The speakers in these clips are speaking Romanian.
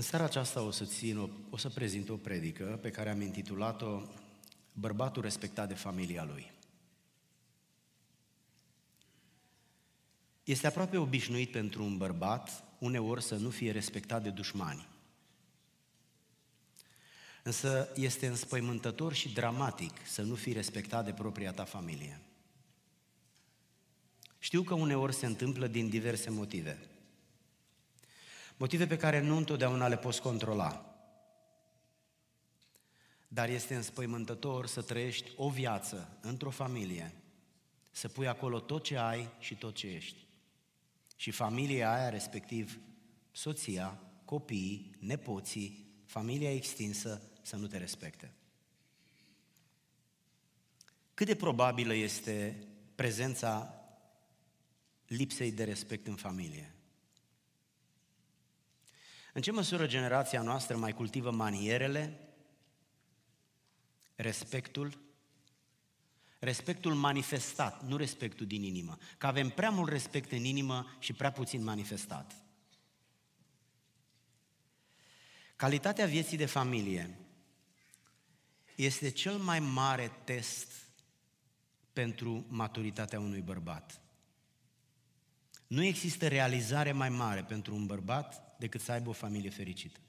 În seara aceasta o să, țin o, o să prezint o predică pe care am intitulat-o Bărbatul respectat de familia lui. Este aproape obișnuit pentru un bărbat uneori să nu fie respectat de dușmani. Însă este înspăimântător și dramatic să nu fii respectat de propria ta familie. Știu că uneori se întâmplă din diverse motive. Motive pe care nu întotdeauna le poți controla. Dar este înspăimântător să trăiești o viață într-o familie, să pui acolo tot ce ai și tot ce ești. Și familia aia, respectiv soția, copiii, nepoții, familia extinsă, să nu te respecte. Cât de probabilă este prezența lipsei de respect în familie? În ce măsură generația noastră mai cultivă manierele, respectul, respectul manifestat, nu respectul din inimă, că avem prea mult respect în inimă și prea puțin manifestat. Calitatea vieții de familie este cel mai mare test pentru maturitatea unui bărbat. Nu există realizare mai mare pentru un bărbat decât să aibă o familie fericită.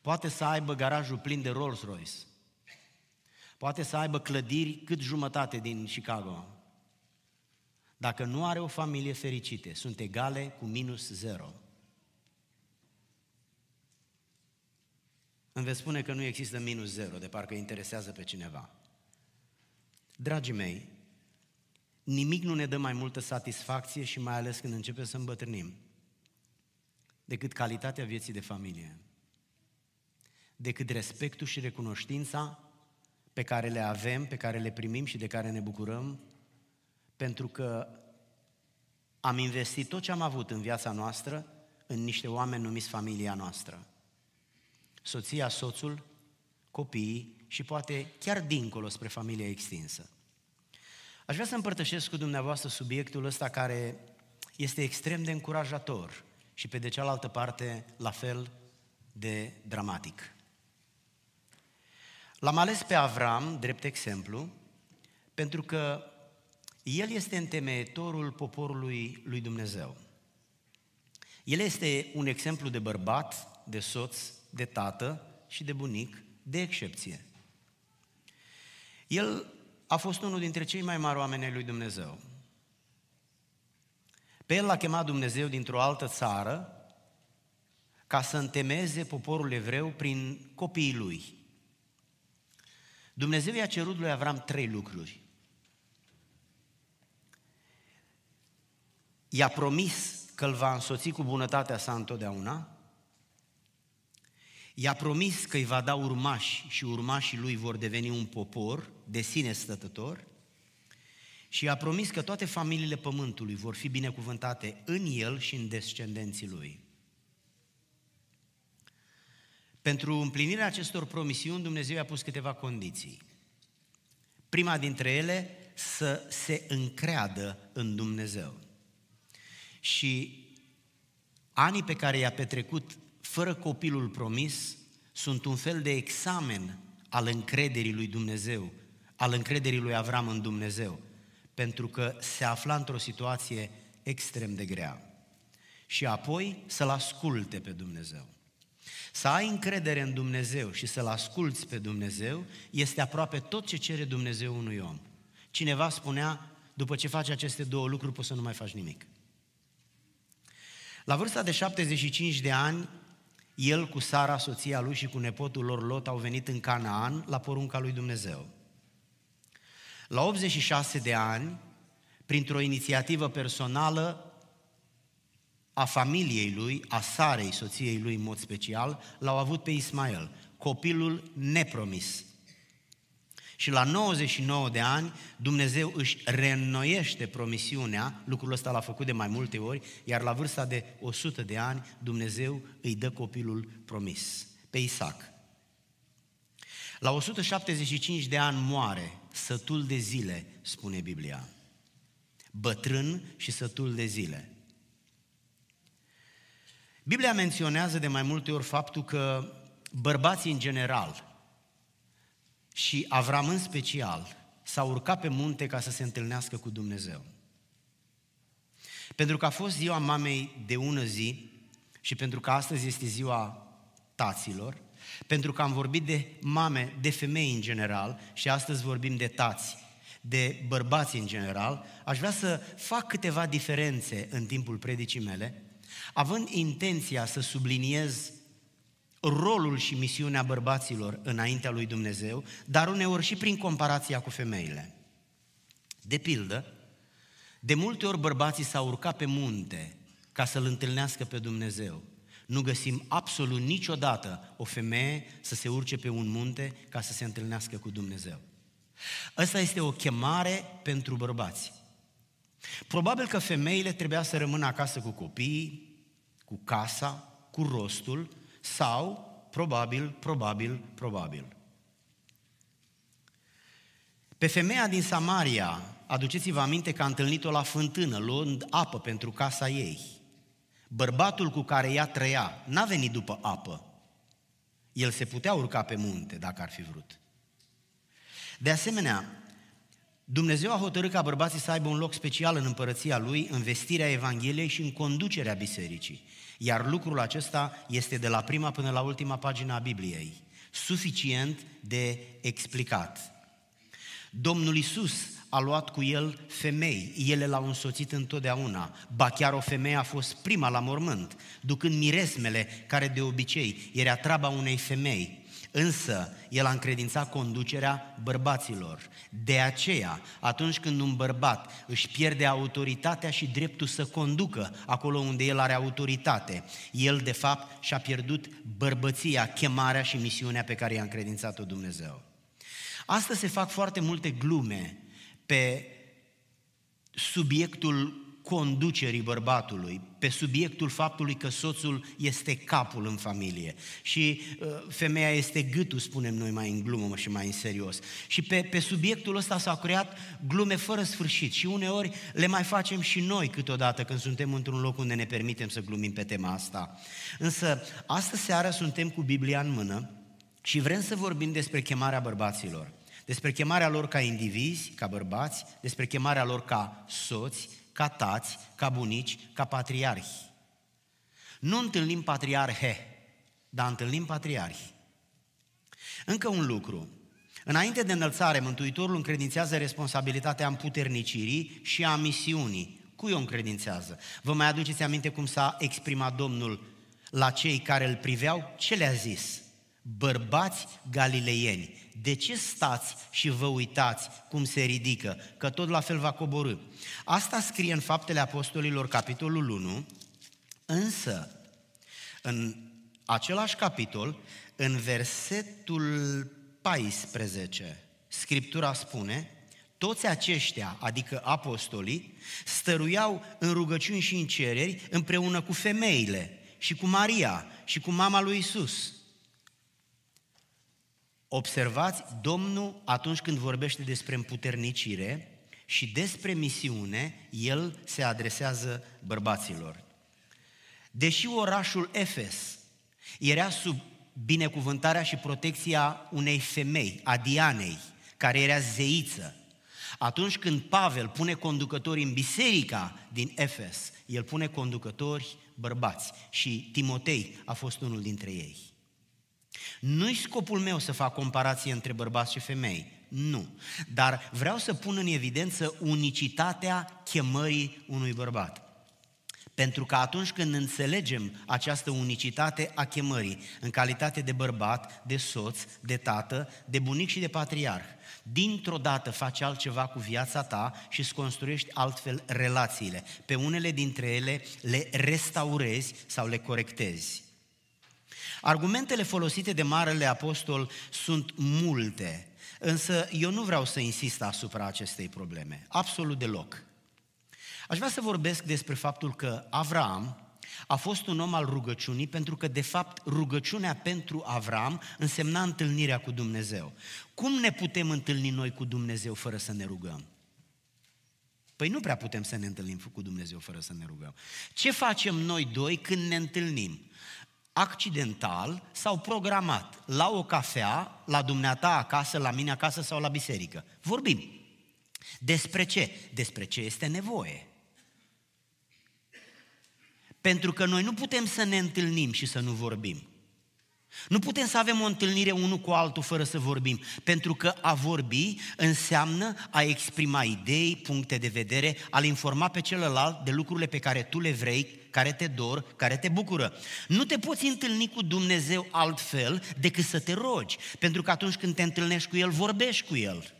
Poate să aibă garajul plin de Rolls-Royce. Poate să aibă clădiri cât jumătate din Chicago. Dacă nu are o familie fericită, sunt egale cu minus zero. Îmi veți spune că nu există minus zero, de parcă interesează pe cineva. Dragii mei, nimic nu ne dă mai multă satisfacție și mai ales când începem să îmbătrânim decât calitatea vieții de familie, decât respectul și recunoștința pe care le avem, pe care le primim și de care ne bucurăm, pentru că am investit tot ce am avut în viața noastră în niște oameni numiți familia noastră. Soția, soțul, copiii și poate chiar dincolo spre familia extinsă. Aș vrea să împărtășesc cu dumneavoastră subiectul ăsta care este extrem de încurajator și pe de cealaltă parte la fel de dramatic. L-am ales pe Avram, drept exemplu, pentru că el este întemeietorul poporului lui Dumnezeu. El este un exemplu de bărbat, de soț, de tată și de bunic, de excepție. El a fost unul dintre cei mai mari oameni ai lui Dumnezeu. Pe el l-a chemat Dumnezeu dintr-o altă țară ca să întemeze poporul evreu prin copiii lui. Dumnezeu i-a cerut lui Avram trei lucruri. I-a promis că îl va însoți cu bunătatea sa întotdeauna, i-a promis că îi va da urmași și urmașii lui vor deveni un popor de sine stătător și a promis că toate familiile pământului vor fi binecuvântate în el și în descendenții lui. Pentru împlinirea acestor promisiuni, Dumnezeu a pus câteva condiții. Prima dintre ele, să se încreadă în Dumnezeu. Și anii pe care i-a petrecut fără copilul promis sunt un fel de examen al încrederii lui Dumnezeu, al încrederii lui Avram în Dumnezeu pentru că se afla într-o situație extrem de grea. Și apoi să-L asculte pe Dumnezeu. Să ai încredere în Dumnezeu și să-L asculți pe Dumnezeu este aproape tot ce cere Dumnezeu unui om. Cineva spunea, după ce faci aceste două lucruri, poți să nu mai faci nimic. La vârsta de 75 de ani, el cu Sara, soția lui și cu nepotul lor Lot au venit în Canaan la porunca lui Dumnezeu. La 86 de ani, printr-o inițiativă personală a familiei lui, a Sarei, soției lui în mod special, l-au avut pe Ismael, copilul nepromis. Și la 99 de ani, Dumnezeu își reînnoiește promisiunea, lucrul ăsta l-a făcut de mai multe ori, iar la vârsta de 100 de ani, Dumnezeu îi dă copilul promis, pe Isaac. La 175 de ani moare, sătul de zile, spune Biblia. Bătrân și sătul de zile. Biblia menționează de mai multe ori faptul că bărbații în general și Avram în special s-au urcat pe munte ca să se întâlnească cu Dumnezeu. Pentru că a fost ziua mamei de ună zi și pentru că astăzi este ziua taților, pentru că am vorbit de mame, de femei în general și astăzi vorbim de tați, de bărbați în general, aș vrea să fac câteva diferențe în timpul predicii mele, având intenția să subliniez rolul și misiunea bărbaților înaintea lui Dumnezeu, dar uneori și prin comparația cu femeile. De pildă, de multe ori bărbații s-au urcat pe munte ca să-L întâlnească pe Dumnezeu. Nu găsim absolut niciodată o femeie să se urce pe un munte ca să se întâlnească cu Dumnezeu. Ăsta este o chemare pentru bărbați. Probabil că femeile trebuia să rămână acasă cu copiii, cu casa, cu rostul sau, probabil, probabil, probabil. Pe femeia din Samaria, aduceți-vă aminte că a întâlnit-o la fântână, luând apă pentru casa ei. Bărbatul cu care ea trăia n-a venit după apă. El se putea urca pe munte dacă ar fi vrut. De asemenea, Dumnezeu a hotărât ca bărbații să aibă un loc special în împărăția Lui, în vestirea Evangheliei și în conducerea bisericii. Iar lucrul acesta este de la prima până la ultima pagină a Bibliei. Suficient de explicat. Domnul Isus a luat cu el femei, ele l-au însoțit întotdeauna, ba chiar o femeie a fost prima la mormânt, ducând miresmele care de obicei era treaba unei femei, Însă, el a încredințat conducerea bărbaților. De aceea, atunci când un bărbat își pierde autoritatea și dreptul să conducă acolo unde el are autoritate, el, de fapt, și-a pierdut bărbăția, chemarea și misiunea pe care i-a încredințat-o Dumnezeu. Astăzi se fac foarte multe glume pe subiectul conducerii bărbatului, pe subiectul faptului că soțul este capul în familie și uh, femeia este gâtul, spunem noi mai în glumă și mai în serios. Și pe, pe subiectul ăsta s-au creat glume fără sfârșit și uneori le mai facem și noi câteodată când suntem într-un loc unde ne permitem să glumim pe tema asta. Însă, astă seară suntem cu Biblia în mână și vrem să vorbim despre chemarea bărbaților despre chemarea lor ca indivizi, ca bărbați, despre chemarea lor ca soți, ca tați, ca bunici, ca patriarhi. Nu întâlnim patriarhe, dar întâlnim patriarhi. Încă un lucru. Înainte de înălțare, Mântuitorul încredințează responsabilitatea împuternicirii și a misiunii. Cui o încredințează? Vă mai aduceți aminte cum s-a exprimat Domnul la cei care îl priveau? Ce le-a zis? Bărbați galileieni, de ce stați și vă uitați cum se ridică, că tot la fel va coborâ? Asta scrie în Faptele Apostolilor, capitolul 1, însă în același capitol, în versetul 14, Scriptura spune, toți aceștia, adică apostolii, stăruiau în rugăciuni și în cereri împreună cu femeile și cu Maria și cu mama lui Isus. Observați, Domnul, atunci când vorbește despre împuternicire și despre misiune, El se adresează bărbaților. Deși orașul Efes era sub binecuvântarea și protecția unei femei, a Dianei, care era zeiță, atunci când Pavel pune conducători în biserica din Efes, el pune conducători bărbați și Timotei a fost unul dintre ei. Nu-i scopul meu să fac comparație între bărbați și femei, nu. Dar vreau să pun în evidență unicitatea chemării unui bărbat. Pentru că atunci când înțelegem această unicitate a chemării, în calitate de bărbat, de soț, de tată, de bunic și de patriarh, dintr-o dată faci altceva cu viața ta și îți construiești altfel relațiile. Pe unele dintre ele le restaurezi sau le corectezi. Argumentele folosite de Marele Apostol sunt multe, însă eu nu vreau să insist asupra acestei probleme, absolut deloc. Aș vrea să vorbesc despre faptul că Avram a fost un om al rugăciunii pentru că, de fapt, rugăciunea pentru Avram însemna întâlnirea cu Dumnezeu. Cum ne putem întâlni noi cu Dumnezeu fără să ne rugăm? Păi nu prea putem să ne întâlnim cu Dumnezeu fără să ne rugăm. Ce facem noi doi când ne întâlnim? Accidental sau programat, la o cafea, la dumneata acasă, la mine acasă sau la biserică. Vorbim. Despre ce? Despre ce este nevoie. Pentru că noi nu putem să ne întâlnim și să nu vorbim. Nu putem să avem o întâlnire unul cu altul fără să vorbim, pentru că a vorbi înseamnă a exprima idei, puncte de vedere, a-l informa pe celălalt de lucrurile pe care tu le vrei, care te dor, care te bucură. Nu te poți întâlni cu Dumnezeu altfel decât să te rogi, pentru că atunci când te întâlnești cu El, vorbești cu El.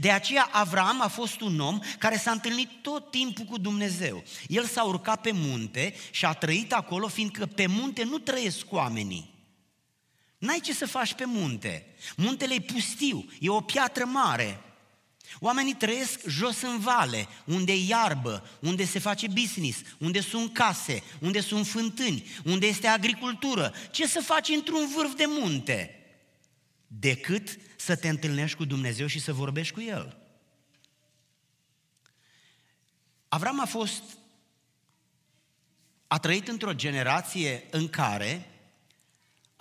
De aceea Avram a fost un om care s-a întâlnit tot timpul cu Dumnezeu. El s-a urcat pe munte și a trăit acolo, fiindcă pe munte nu trăiesc oamenii. N-ai ce să faci pe munte. Muntele e pustiu, e o piatră mare. Oamenii trăiesc jos în vale, unde e iarbă, unde se face business, unde sunt case, unde sunt fântâni, unde este agricultură. Ce să faci într-un vârf de munte? Decât să te întâlnești cu Dumnezeu și să vorbești cu El. Avram a fost, a trăit într-o generație în care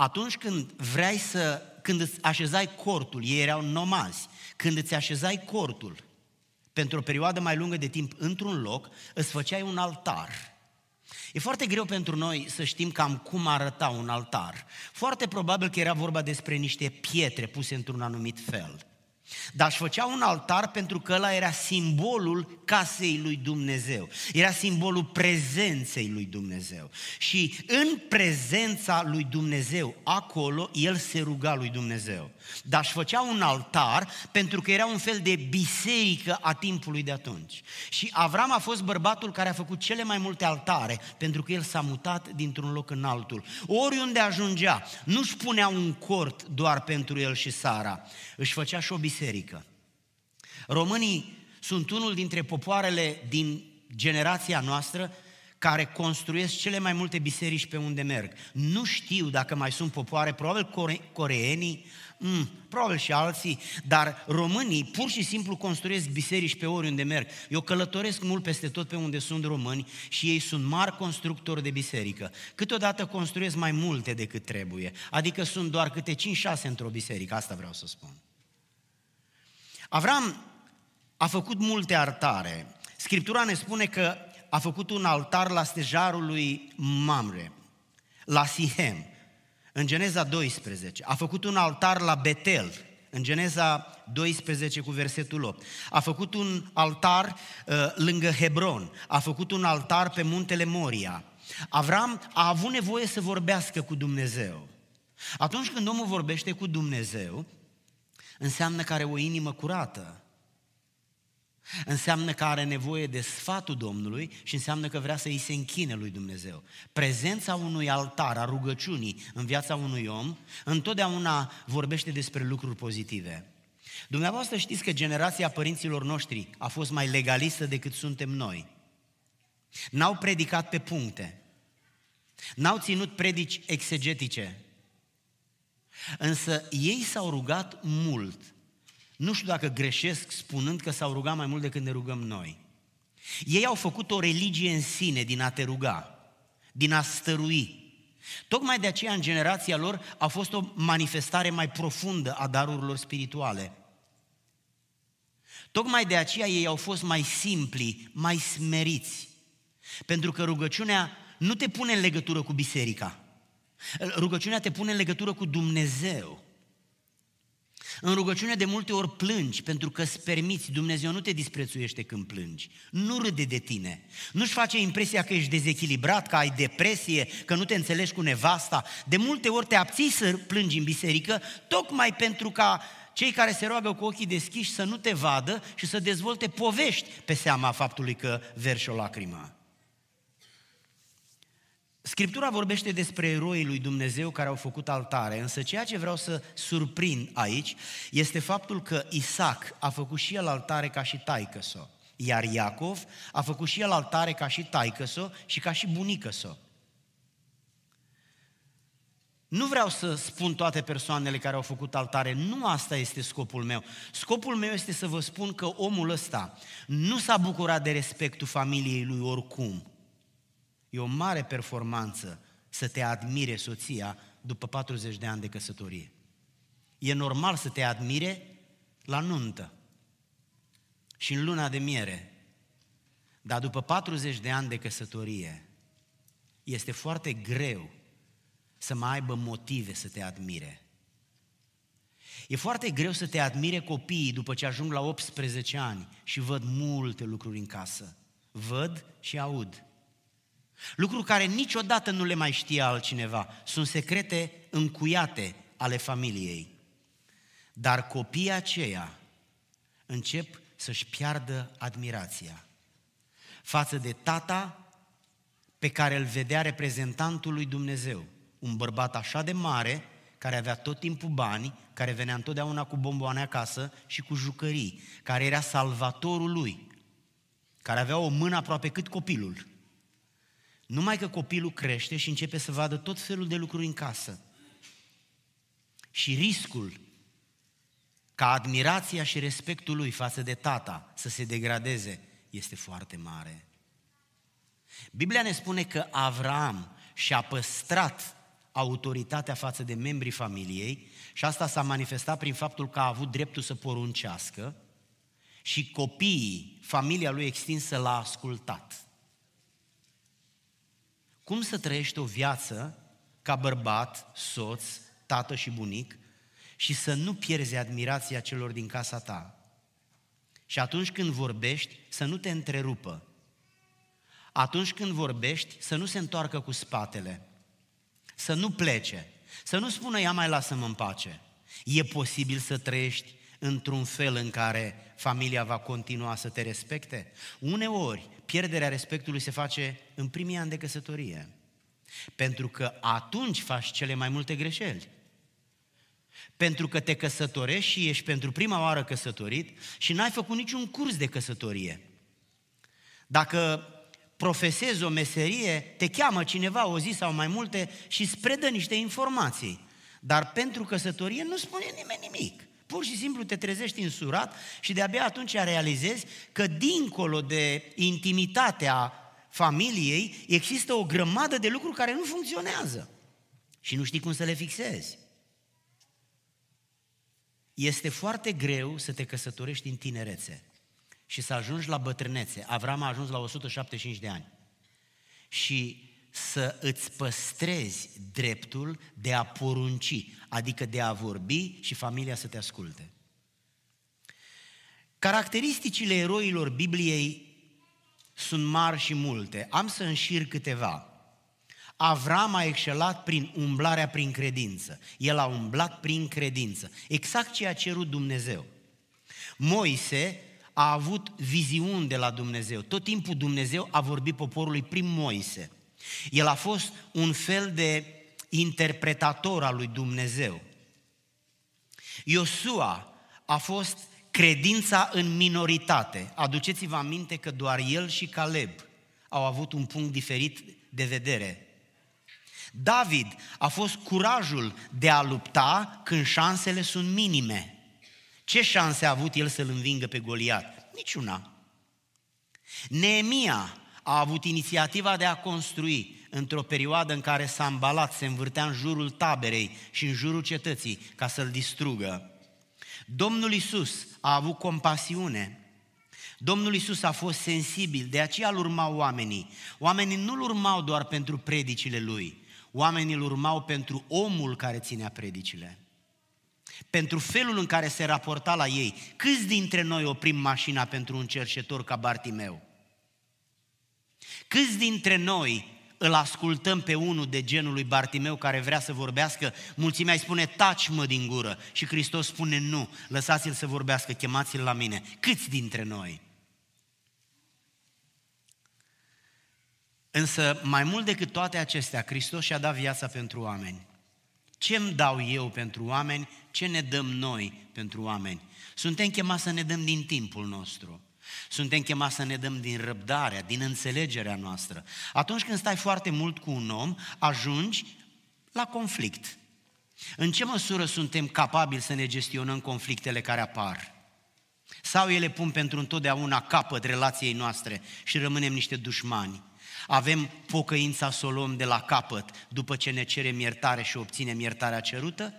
atunci când vrei să, când îți așezai cortul, ei erau nomazi, când îți așezai cortul pentru o perioadă mai lungă de timp într-un loc, îți făceai un altar. E foarte greu pentru noi să știm cam cum arăta un altar. Foarte probabil că era vorba despre niște pietre puse într-un anumit fel. Dar își făcea un altar pentru că ăla era simbolul casei lui Dumnezeu. Era simbolul prezenței lui Dumnezeu. Și în prezența lui Dumnezeu, acolo, el se ruga lui Dumnezeu. Dar își făcea un altar pentru că era un fel de biserică a timpului de atunci. Și Avram a fost bărbatul care a făcut cele mai multe altare pentru că el s-a mutat dintr-un loc în altul. Oriunde ajungea, nu-și punea un cort doar pentru el și Sara, își făcea și o biserică. Românii sunt unul dintre popoarele din generația noastră care construiesc cele mai multe biserici pe unde merg. Nu știu dacă mai sunt popoare, probabil core- coreenii, mm, probabil și alții, dar românii pur și simplu construiesc biserici pe oriunde merg. Eu călătoresc mult peste tot pe unde sunt români și ei sunt mari constructori de biserică. Câteodată construiesc mai multe decât trebuie, adică sunt doar câte 5-6 într-o biserică, asta vreau să spun. Avram a făcut multe altare. Scriptura ne spune că a făcut un altar la stejarul lui Mamre, la Sihem, în Geneza 12. A făcut un altar la Betel, în Geneza 12 cu versetul 8. A făcut un altar uh, lângă Hebron. A făcut un altar pe muntele Moria. Avram a avut nevoie să vorbească cu Dumnezeu. Atunci când omul vorbește cu Dumnezeu, înseamnă că are o inimă curată. Înseamnă că are nevoie de sfatul Domnului și înseamnă că vrea să îi se închine lui Dumnezeu. Prezența unui altar, a rugăciunii în viața unui om, întotdeauna vorbește despre lucruri pozitive. Dumneavoastră știți că generația părinților noștri a fost mai legalistă decât suntem noi. N-au predicat pe puncte. N-au ținut predici exegetice. Însă ei s-au rugat mult. Nu știu dacă greșesc spunând că s-au rugat mai mult decât ne rugăm noi. Ei au făcut o religie în sine din a te ruga, din a stărui. Tocmai de aceea în generația lor a fost o manifestare mai profundă a darurilor spirituale. Tocmai de aceea ei au fost mai simpli, mai smeriți. Pentru că rugăciunea nu te pune în legătură cu biserica. Rugăciunea te pune în legătură cu Dumnezeu. În rugăciune de multe ori plângi pentru că îți permiți, Dumnezeu nu te disprețuiește când plângi, nu râde de tine, nu-și face impresia că ești dezechilibrat, că ai depresie, că nu te înțelegi cu nevasta. De multe ori te abții să plângi în biserică, tocmai pentru ca cei care se roagă cu ochii deschiși să nu te vadă și să dezvolte povești pe seama faptului că verși o lacrimă. Scriptura vorbește despre eroii lui Dumnezeu care au făcut altare, însă ceea ce vreau să surprind aici este faptul că Isaac a făcut și el altare ca și taică iar Iacov a făcut și el altare ca și taică și ca și bunică Nu vreau să spun toate persoanele care au făcut altare, nu asta este scopul meu. Scopul meu este să vă spun că omul ăsta nu s-a bucurat de respectul familiei lui oricum. E o mare performanță să te admire soția după 40 de ani de căsătorie. E normal să te admire la nuntă și în luna de miere. Dar după 40 de ani de căsătorie, este foarte greu să mai aibă motive să te admire. E foarte greu să te admire copiii după ce ajung la 18 ani și văd multe lucruri în casă. Văd și aud. Lucruri care niciodată nu le mai știe altcineva. Sunt secrete încuiate ale familiei. Dar copiii aceia încep să-și piardă admirația față de tata pe care îl vedea reprezentantul lui Dumnezeu. Un bărbat așa de mare, care avea tot timpul bani, care venea întotdeauna cu bomboane acasă și cu jucării, care era salvatorul lui, care avea o mână aproape cât copilul. Numai că copilul crește și începe să vadă tot felul de lucruri în casă. Și riscul ca admirația și respectul lui față de tata să se degradeze este foarte mare. Biblia ne spune că Avram și-a păstrat autoritatea față de membrii familiei și asta s-a manifestat prin faptul că a avut dreptul să poruncească și copiii, familia lui extinsă l-a ascultat. Cum să trăiești o viață ca bărbat, soț, tată și bunic și să nu pierzi admirația celor din casa ta? Și atunci când vorbești, să nu te întrerupă. Atunci când vorbești, să nu se întoarcă cu spatele. Să nu plece. Să nu spună, ia mai lasă-mă în pace. E posibil să trăiești într-un fel în care familia va continua să te respecte? Uneori, pierderea respectului se face în primii ani de căsătorie. Pentru că atunci faci cele mai multe greșeli. Pentru că te căsătorești și ești pentru prima oară căsătorit și n-ai făcut niciun curs de căsătorie. Dacă profesezi o meserie, te cheamă cineva o zi sau mai multe și îți predă niște informații. Dar pentru căsătorie nu spune nimeni nimic. Pur și simplu te trezești însurat și de-abia atunci realizezi că dincolo de intimitatea familiei există o grămadă de lucruri care nu funcționează și nu știi cum să le fixezi. Este foarte greu să te căsătorești în tinerețe și să ajungi la bătrânețe. Avram a ajuns la 175 de ani. Și să îți păstrezi dreptul de a porunci, adică de a vorbi și familia să te asculte. Caracteristicile eroilor Bibliei sunt mari și multe. Am să înșir câteva. Avram a excelat prin umblarea prin credință. El a umblat prin credință. Exact ce a cerut Dumnezeu. Moise a avut viziuni de la Dumnezeu. Tot timpul Dumnezeu a vorbit poporului prin Moise. El a fost un fel de interpretator al lui Dumnezeu. Iosua a fost credința în minoritate. Aduceți-vă aminte că doar el și Caleb au avut un punct diferit de vedere. David a fost curajul de a lupta când șansele sunt minime. Ce șanse a avut el să-l învingă pe Goliat? Niciuna. Neemia a avut inițiativa de a construi într-o perioadă în care s-a îmbalat, se învârtea în jurul taberei și în jurul cetății ca să-l distrugă. Domnul Isus a avut compasiune. Domnul Isus a fost sensibil, de aceea îl urmau oamenii. Oamenii nu-l urmau doar pentru predicile lui, oamenii îl urmau pentru omul care ținea predicile pentru felul în care se raporta la ei. Câți dintre noi oprim mașina pentru un cerșetor ca Bartimeu? Câți dintre noi îl ascultăm pe unul de genul lui Bartimeu care vrea să vorbească, mulțimea îi spune, taci mă din gură. Și Hristos spune, nu, lăsați-l să vorbească, chemați-l la mine. Câți dintre noi? Însă, mai mult decât toate acestea, Hristos și-a dat viața pentru oameni. Ce îmi dau eu pentru oameni? Ce ne dăm noi pentru oameni? Suntem chemați să ne dăm din timpul nostru. Suntem chemați să ne dăm din răbdarea, din înțelegerea noastră. Atunci când stai foarte mult cu un om, ajungi la conflict. În ce măsură suntem capabili să ne gestionăm conflictele care apar? Sau ele pun pentru întotdeauna capăt relației noastre și rămânem niște dușmani? Avem pocăința să o luăm de la capăt după ce ne cerem iertare și obținem iertarea cerută?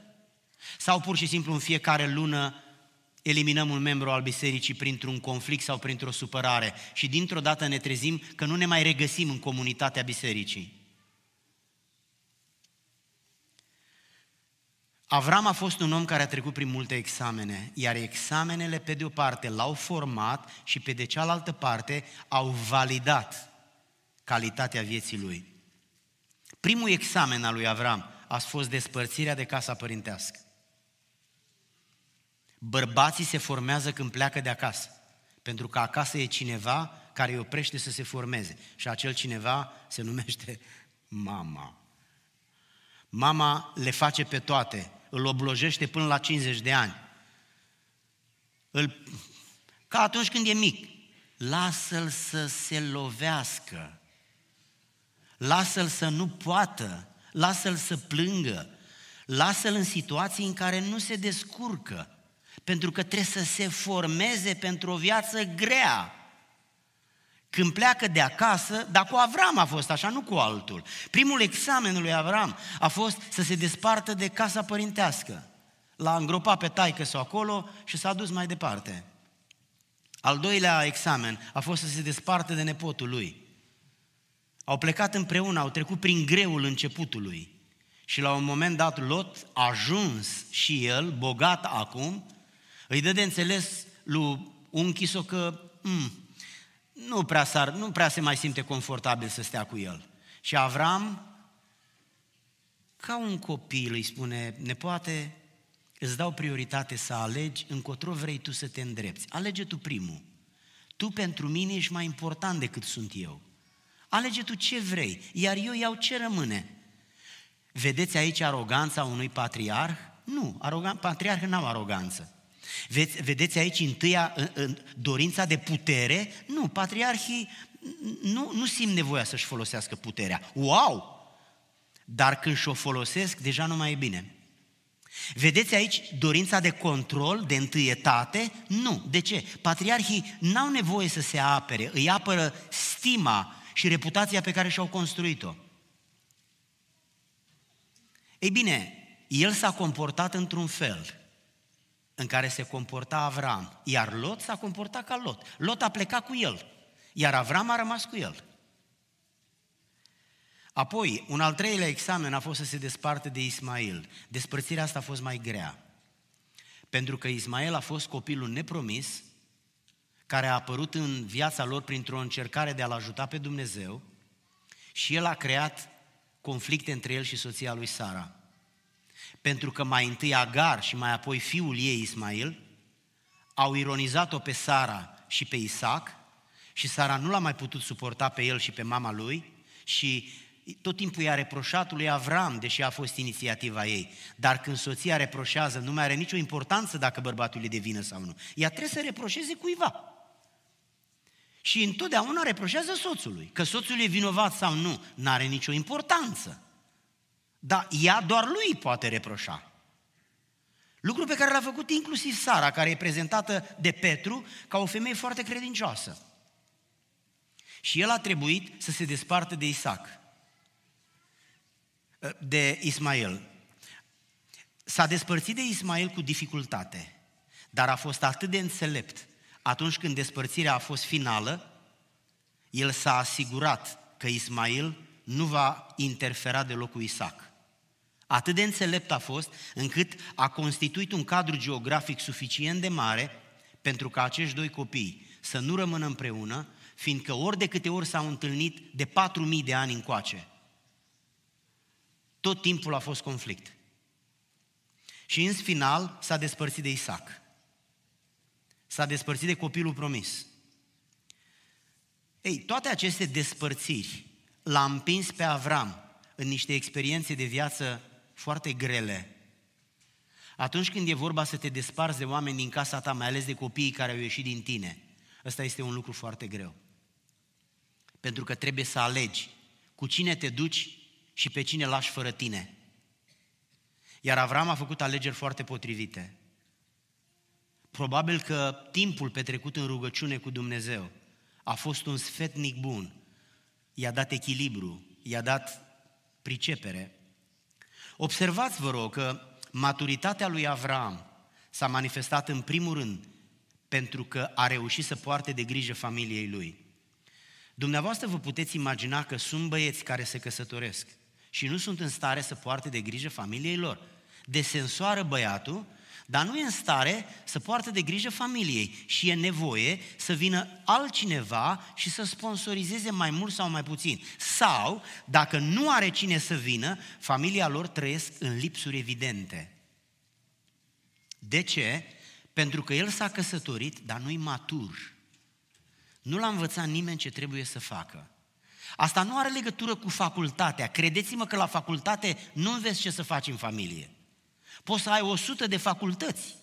Sau pur și simplu în fiecare lună eliminăm un membru al bisericii printr-un conflict sau printr-o supărare și dintr-o dată ne trezim că nu ne mai regăsim în comunitatea bisericii? Avram a fost un om care a trecut prin multe examene, iar examenele, pe de o parte, l-au format și pe de cealaltă parte au validat calitatea vieții lui. Primul examen al lui Avram a fost despărțirea de casa părintească. Bărbații se formează când pleacă de acasă, pentru că acasă e cineva care îi oprește să se formeze și acel cineva se numește mama. Mama le face pe toate, îl oblojește până la 50 de ani. Îl, ca atunci când e mic. Lasă-l să se lovească. Lasă-l să nu poată. Lasă-l să plângă. Lasă-l în situații în care nu se descurcă. Pentru că trebuie să se formeze pentru o viață grea. Când pleacă de acasă, dar cu Avram a fost așa, nu cu altul. Primul examen lui Avram a fost să se despartă de casa părintească. L-a îngropat pe taică sau acolo și s-a dus mai departe. Al doilea examen a fost să se despartă de nepotul lui. Au plecat împreună, au trecut prin greul începutului. Și la un moment dat Lot a ajuns și el, bogat acum, îi dă de înțeles lui unchiso că mm, nu prea, s nu prea se mai simte confortabil să stea cu el. Și Avram, ca un copil, îi spune, nepoate, îți dau prioritate să alegi încotro vrei tu să te îndrepți. Alege tu primul. Tu pentru mine ești mai important decât sunt eu. Alege tu ce vrei, iar eu iau ce rămâne. Vedeți aici aroganța unui patriarh? Nu, arogan, patriarhii n-au aroganță. Vedeți aici întâia dorința de putere? Nu, patriarhii nu, nu simt nevoia să-și folosească puterea. Wow! Dar când și-o folosesc, deja nu mai e bine. Vedeți aici dorința de control, de întâietate? Nu. De ce? Patriarhii n-au nevoie să se apere, îi apără stima și reputația pe care și-au construit-o. Ei bine, el s-a comportat într-un fel în care se comporta Avram, iar Lot s-a comportat ca Lot. Lot a plecat cu el, iar Avram a rămas cu el. Apoi, un al treilea examen a fost să se desparte de Ismail. Despărțirea asta a fost mai grea. Pentru că Ismail a fost copilul nepromis, care a apărut în viața lor printr-o încercare de a-L ajuta pe Dumnezeu și el a creat conflicte între el și soția lui Sara pentru că mai întâi Agar și mai apoi fiul ei Ismail au ironizat-o pe Sara și pe Isaac și Sara nu l-a mai putut suporta pe el și pe mama lui și tot timpul i-a reproșat lui Avram, deși a fost inițiativa ei. Dar când soția reproșează, nu mai are nicio importanță dacă bărbatul e de vină sau nu. Ea trebuie să reproșeze cuiva. Și întotdeauna reproșează soțului. Că soțul e vinovat sau nu, nu are nicio importanță. Dar ea doar lui poate reproșa. Lucru pe care l-a făcut inclusiv Sara, care e prezentată de Petru ca o femeie foarte credincioasă. Și el a trebuit să se despartă de Isaac, de Ismael. S-a despărțit de Ismael cu dificultate, dar a fost atât de înțelept. Atunci când despărțirea a fost finală, el s-a asigurat că Ismael nu va interfera deloc cu Isaac. Atât de înțelept a fost încât a constituit un cadru geografic suficient de mare pentru ca acești doi copii să nu rămână împreună, fiindcă ori de câte ori s-au întâlnit de patru mii de ani încoace. Tot timpul a fost conflict. Și în final s-a despărțit de Isaac. S-a despărțit de copilul promis. Ei, toate aceste despărțiri l-a împins pe Avram în niște experiențe de viață foarte grele. Atunci când e vorba să te desparți de oameni din casa ta, mai ales de copiii care au ieșit din tine, ăsta este un lucru foarte greu. Pentru că trebuie să alegi cu cine te duci și pe cine lași fără tine. Iar Avram a făcut alegeri foarte potrivite. Probabil că timpul petrecut în rugăciune cu Dumnezeu a fost un sfetnic bun. I-a dat echilibru, i-a dat pricepere. Observați, vă rog, că maturitatea lui Avram s-a manifestat în primul rând pentru că a reușit să poarte de grijă familiei lui. Dumneavoastră vă puteți imagina că sunt băieți care se căsătoresc și nu sunt în stare să poarte de grijă familiei lor. De sensoară băiatul, dar nu e în stare să poartă de grijă familiei și e nevoie să vină altcineva și să sponsorizeze mai mult sau mai puțin. Sau, dacă nu are cine să vină, familia lor trăiesc în lipsuri evidente. De ce? Pentru că el s-a căsătorit, dar nu-i matur. Nu l-a învățat nimeni ce trebuie să facă. Asta nu are legătură cu facultatea. Credeți-mă că la facultate nu înveți ce să faci în familie. Poți să ai o sută de facultăți.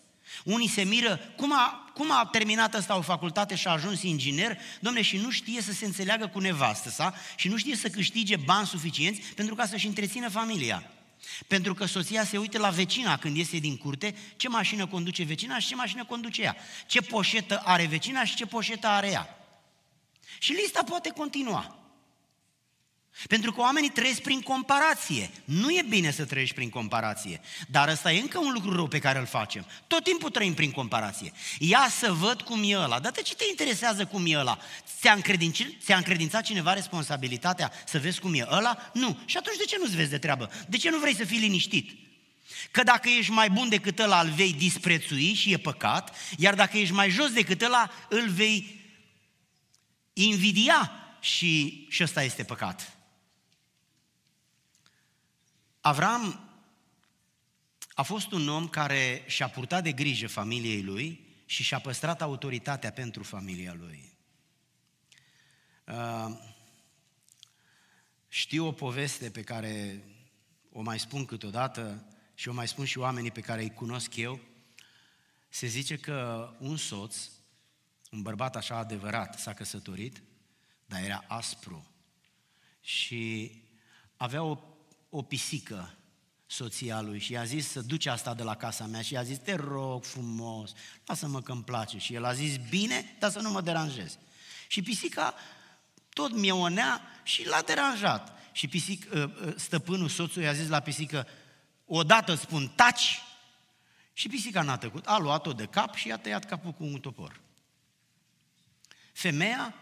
Unii se miră, cum a, cum a terminat ăsta o facultate și a ajuns inginer, domne, și nu știe să se înțeleagă cu nevastă sa și nu știe să câștige bani suficienți pentru ca să-și întrețină familia. Pentru că soția se uită la vecina când iese din curte, ce mașină conduce vecina și ce mașină conduce ea. Ce poșetă are vecina și ce poșetă are ea. Și lista poate continua. Pentru că oamenii trăiesc prin comparație. Nu e bine să trăiești prin comparație. Dar ăsta e încă un lucru rău pe care îl facem. Tot timpul trăim prin comparație. Ia să văd cum e ăla. Dar de ce te interesează cum e ăla? Ți-a, încredințat, ți-a încredințat cineva responsabilitatea să vezi cum e ăla? Nu. Și atunci de ce nu-ți vezi de treabă? De ce nu vrei să fii liniștit? Că dacă ești mai bun decât ăla, îl vei disprețui și e păcat, iar dacă ești mai jos decât ăla, îl vei invidia și, și ăsta este păcat. Avram a fost un om care și-a purtat de grijă familiei lui și și-a păstrat autoritatea pentru familia lui. Uh, știu o poveste pe care o mai spun câteodată și o mai spun și oamenii pe care îi cunosc eu. Se zice că un soț, un bărbat așa adevărat, s-a căsătorit, dar era aspru și avea o o pisică soția lui și i-a zis să duce asta de la casa mea și i-a zis, te rog frumos, lasă-mă că îmi place. Și el a zis, bine, dar să nu mă deranjezi. Și pisica tot mieonea și l-a deranjat. Și pisic, ă, ă, stăpânul, soțul, i-a zis la pisică, odată spun taci, și pisica n-a tăcut. A luat-o de cap și i-a tăiat capul cu un topor. Femeia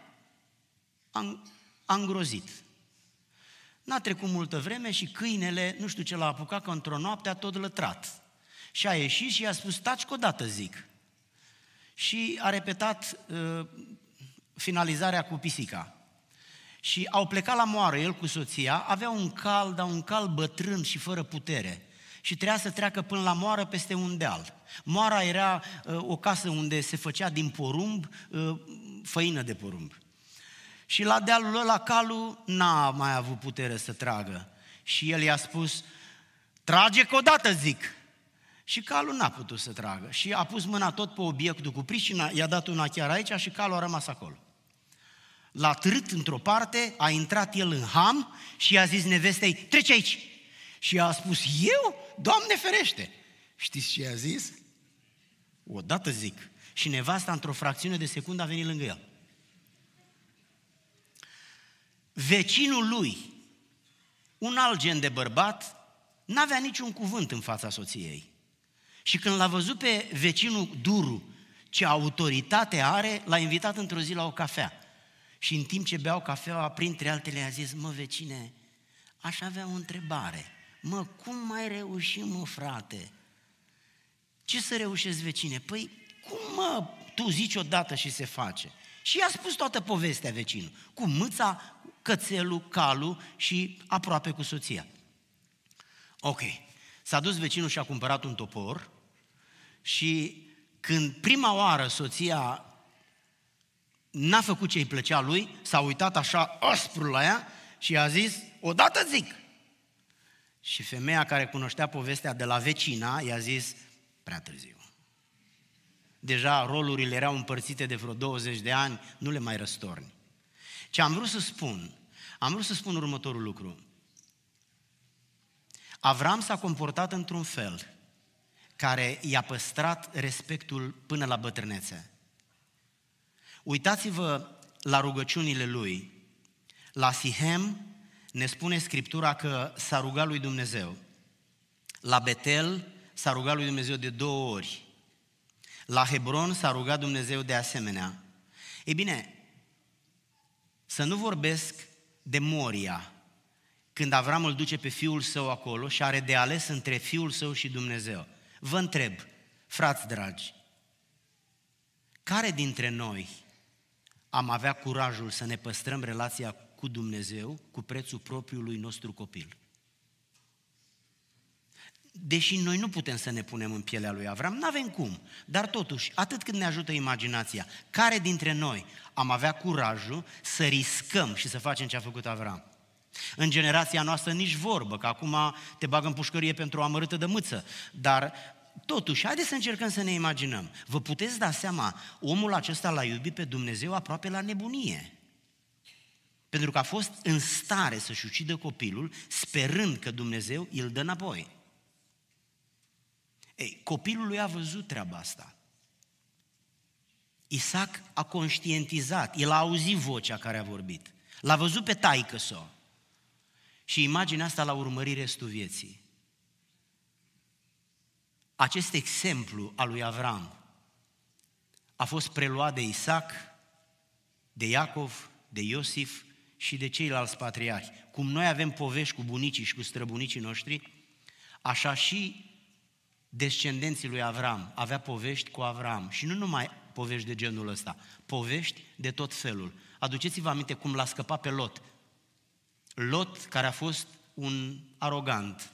a, a îngrozit. N-a trecut multă vreme și câinele, nu știu ce l-a apucat, că într-o noapte a tot lătrat. Și a ieșit și i-a spus, taci o dată, zic. Și a repetat uh, finalizarea cu pisica. Și au plecat la moară, el cu soția, avea un cal, dar un cal bătrân și fără putere. Și trebuia să treacă până la moară peste un deal. Moara era uh, o casă unde se făcea din porumb uh, făină de porumb. Și la dealul ăla calul n-a mai avut putere să tragă. Și el i-a spus, trage că odată zic. Și calul n-a putut să tragă. Și a pus mâna tot pe obiectul cu pricina, i-a dat una chiar aici și calul a rămas acolo. L-a trât într-o parte, a intrat el în ham și i-a zis nevestei, trece aici. Și a spus, eu? Doamne ferește! Știți ce i-a zis? Odată zic. Și nevasta, într-o fracțiune de secundă, a venit lângă el vecinul lui, un alt gen de bărbat, n-avea niciun cuvânt în fața soției. Și când l-a văzut pe vecinul Duru, ce autoritate are, l-a invitat într-o zi la o cafea. Și în timp ce beau cafeaua, printre altele, a zis, mă, vecine, aș avea o întrebare. Mă, cum mai reușim, mă, frate? Ce să reușesc, vecine? Păi, cum, mă, tu zici odată și se face? Și i-a spus toată povestea vecinul, cu mâța, cățelul, calul și aproape cu soția. Ok, s-a dus vecinul și a cumpărat un topor și când prima oară soția n-a făcut ce îi plăcea lui, s-a uitat așa aspru la ea și a zis, odată zic. Și femeia care cunoștea povestea de la vecina i-a zis, prea târziu. Deja rolurile erau împărțite de vreo 20 de ani, nu le mai răstorni. Ce am vrut să spun, am vrut să spun următorul lucru. Avram s-a comportat într-un fel care i-a păstrat respectul până la bătrânețe. Uitați-vă la rugăciunile lui. La Sihem ne spune Scriptura că s-a rugat lui Dumnezeu. La Betel s-a rugat lui Dumnezeu de două ori. La Hebron s-a rugat Dumnezeu de asemenea. Ei bine, să nu vorbesc de Moria, când Avram îl duce pe fiul său acolo și are de ales între fiul său și Dumnezeu. Vă întreb, frați dragi, care dintre noi am avea curajul să ne păstrăm relația cu Dumnezeu cu prețul propriului nostru copil? Deși noi nu putem să ne punem în pielea lui Avram, nu avem cum. Dar totuși, atât cât ne ajută imaginația, care dintre noi am avea curajul să riscăm și să facem ce a făcut Avram? În generația noastră nici vorbă, că acum te bagă în pușcărie pentru o amărâtă de mâță. Dar totuși, haideți să încercăm să ne imaginăm. Vă puteți da seama, omul acesta l-a iubit pe Dumnezeu aproape la nebunie. Pentru că a fost în stare să-și ucidă copilul, sperând că Dumnezeu îl dă înapoi. Ei, copilul lui a văzut treaba asta. Isaac a conștientizat, el a auzit vocea care a vorbit. L-a văzut pe taică -so. Și imaginea asta l-a urmărit restul vieții. Acest exemplu al lui Avram a fost preluat de Isaac, de Iacov, de Iosif și de ceilalți patriarhi. Cum noi avem povești cu bunicii și cu străbunicii noștri, așa și descendenții lui Avram avea povești cu Avram și nu numai povești de genul ăsta, povești de tot felul. Aduceți-vă aminte cum l-a scăpat pe Lot. Lot, care a fost un arogant.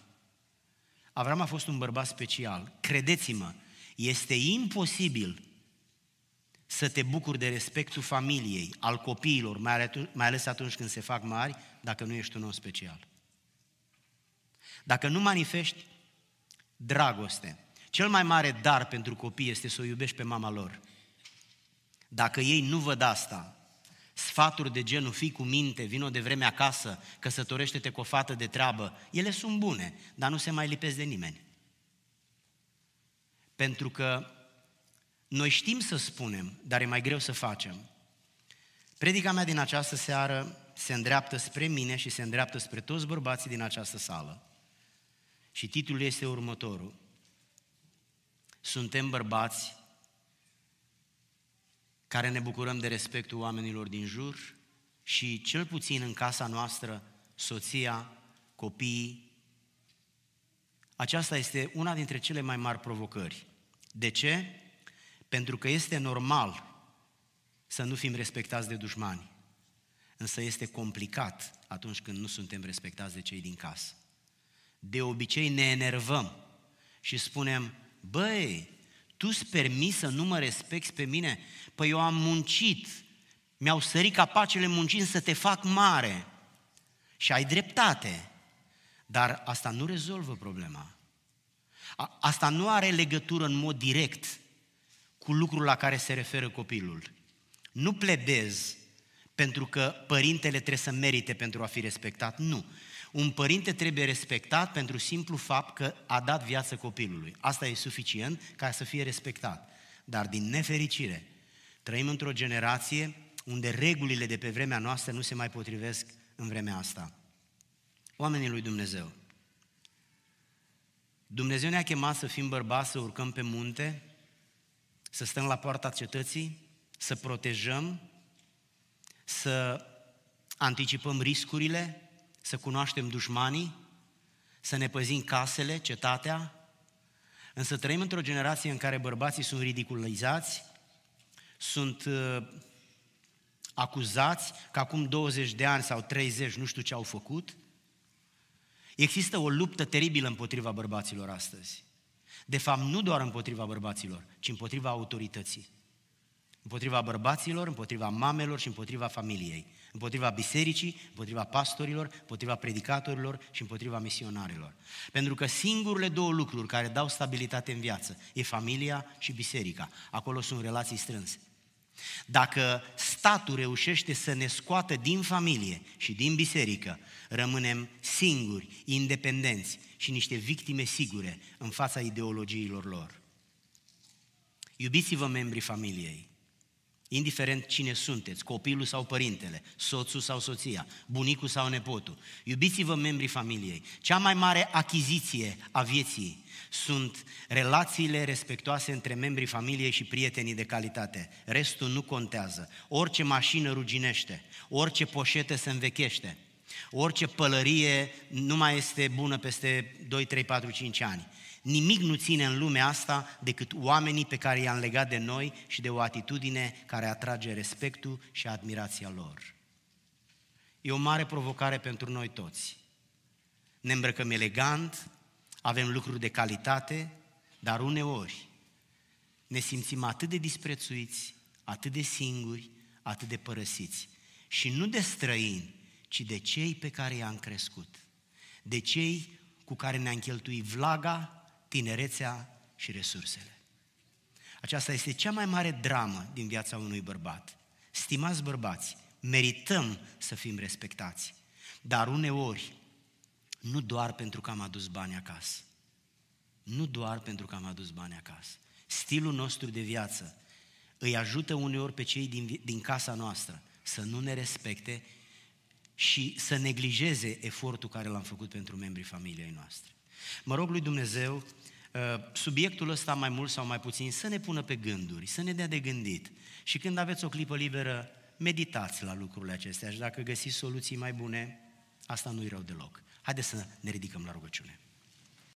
Avram a fost un bărbat special. Credeți-mă, este imposibil să te bucuri de respectul familiei, al copiilor, mai ales atunci când se fac mari, dacă nu ești un om special. Dacă nu manifesti dragoste. Cel mai mare dar pentru copii este să o iubești pe mama lor. Dacă ei nu văd asta, sfaturi de genul, fii cu minte, vino de vreme acasă, căsătorește-te cu o fată de treabă, ele sunt bune, dar nu se mai lipesc de nimeni. Pentru că noi știm să spunem, dar e mai greu să facem. Predica mea din această seară se îndreaptă spre mine și se îndreaptă spre toți bărbații din această sală. Și titlul este următorul. Suntem bărbați care ne bucurăm de respectul oamenilor din jur și cel puțin în casa noastră, soția, copiii. Aceasta este una dintre cele mai mari provocări. De ce? Pentru că este normal să nu fim respectați de dușmani, însă este complicat atunci când nu suntem respectați de cei din casă de obicei ne enervăm și spunem, băi, tu îți permis să nu mă respecti pe mine? Păi eu am muncit, mi-au sărit capacele muncind să te fac mare. Și ai dreptate. Dar asta nu rezolvă problema. Asta nu are legătură în mod direct cu lucrul la care se referă copilul. Nu pledez pentru că părintele trebuie să merite pentru a fi respectat. Nu. Un părinte trebuie respectat pentru simplu fapt că a dat viață copilului. Asta e suficient ca să fie respectat. Dar din nefericire, trăim într-o generație unde regulile de pe vremea noastră nu se mai potrivesc în vremea asta. Oamenii lui Dumnezeu. Dumnezeu ne-a chemat să fim bărbați, să urcăm pe munte, să stăm la poarta cetății, să protejăm, să anticipăm riscurile, să cunoaștem dușmanii, să ne păzim casele, cetatea, însă trăim într-o generație în care bărbații sunt ridiculizați, sunt uh, acuzați că acum 20 de ani sau 30 nu știu ce au făcut. Există o luptă teribilă împotriva bărbaților astăzi. De fapt, nu doar împotriva bărbaților, ci împotriva autorității. Împotriva bărbaților, împotriva mamelor și împotriva familiei împotriva bisericii, împotriva pastorilor, împotriva predicatorilor și împotriva misionarilor. Pentru că singurele două lucruri care dau stabilitate în viață e familia și biserica. Acolo sunt relații strânse. Dacă statul reușește să ne scoată din familie și din biserică, rămânem singuri, independenți și niște victime sigure în fața ideologiilor lor. Iubiți-vă membrii familiei, indiferent cine sunteți, copilul sau părintele, soțul sau soția, bunicul sau nepotul. Iubiți-vă membrii familiei. Cea mai mare achiziție a vieții sunt relațiile respectoase între membrii familiei și prietenii de calitate. Restul nu contează. Orice mașină ruginește, orice poșetă se învechește, orice pălărie nu mai este bună peste 2, 3, 4, 5 ani. Nimic nu ține în lumea asta decât oamenii pe care i-am legat de noi și de o atitudine care atrage respectul și admirația lor. E o mare provocare pentru noi toți. Ne îmbrăcăm elegant, avem lucruri de calitate, dar uneori ne simțim atât de disprețuiți, atât de singuri, atât de părăsiți. Și nu de străini, ci de cei pe care i-am crescut. De cei cu care ne-am cheltuit vlaga, tinerețea și resursele. Aceasta este cea mai mare dramă din viața unui bărbat. Stimați bărbați, merităm să fim respectați, dar uneori, nu doar pentru că am adus bani acasă. Nu doar pentru că am adus bani acasă. Stilul nostru de viață îi ajută uneori pe cei din, din casa noastră să nu ne respecte și să neglijeze efortul care l-am făcut pentru membrii familiei noastre. Mă rog lui Dumnezeu, uh, subiectul ăsta mai mult sau mai puțin, să ne pună pe gânduri, să ne dea de gândit. Și când aveți o clipă liberă, meditați la lucrurile acestea și dacă găsiți soluții mai bune, asta nu-i rău deloc. Haideți să ne ridicăm la rugăciune.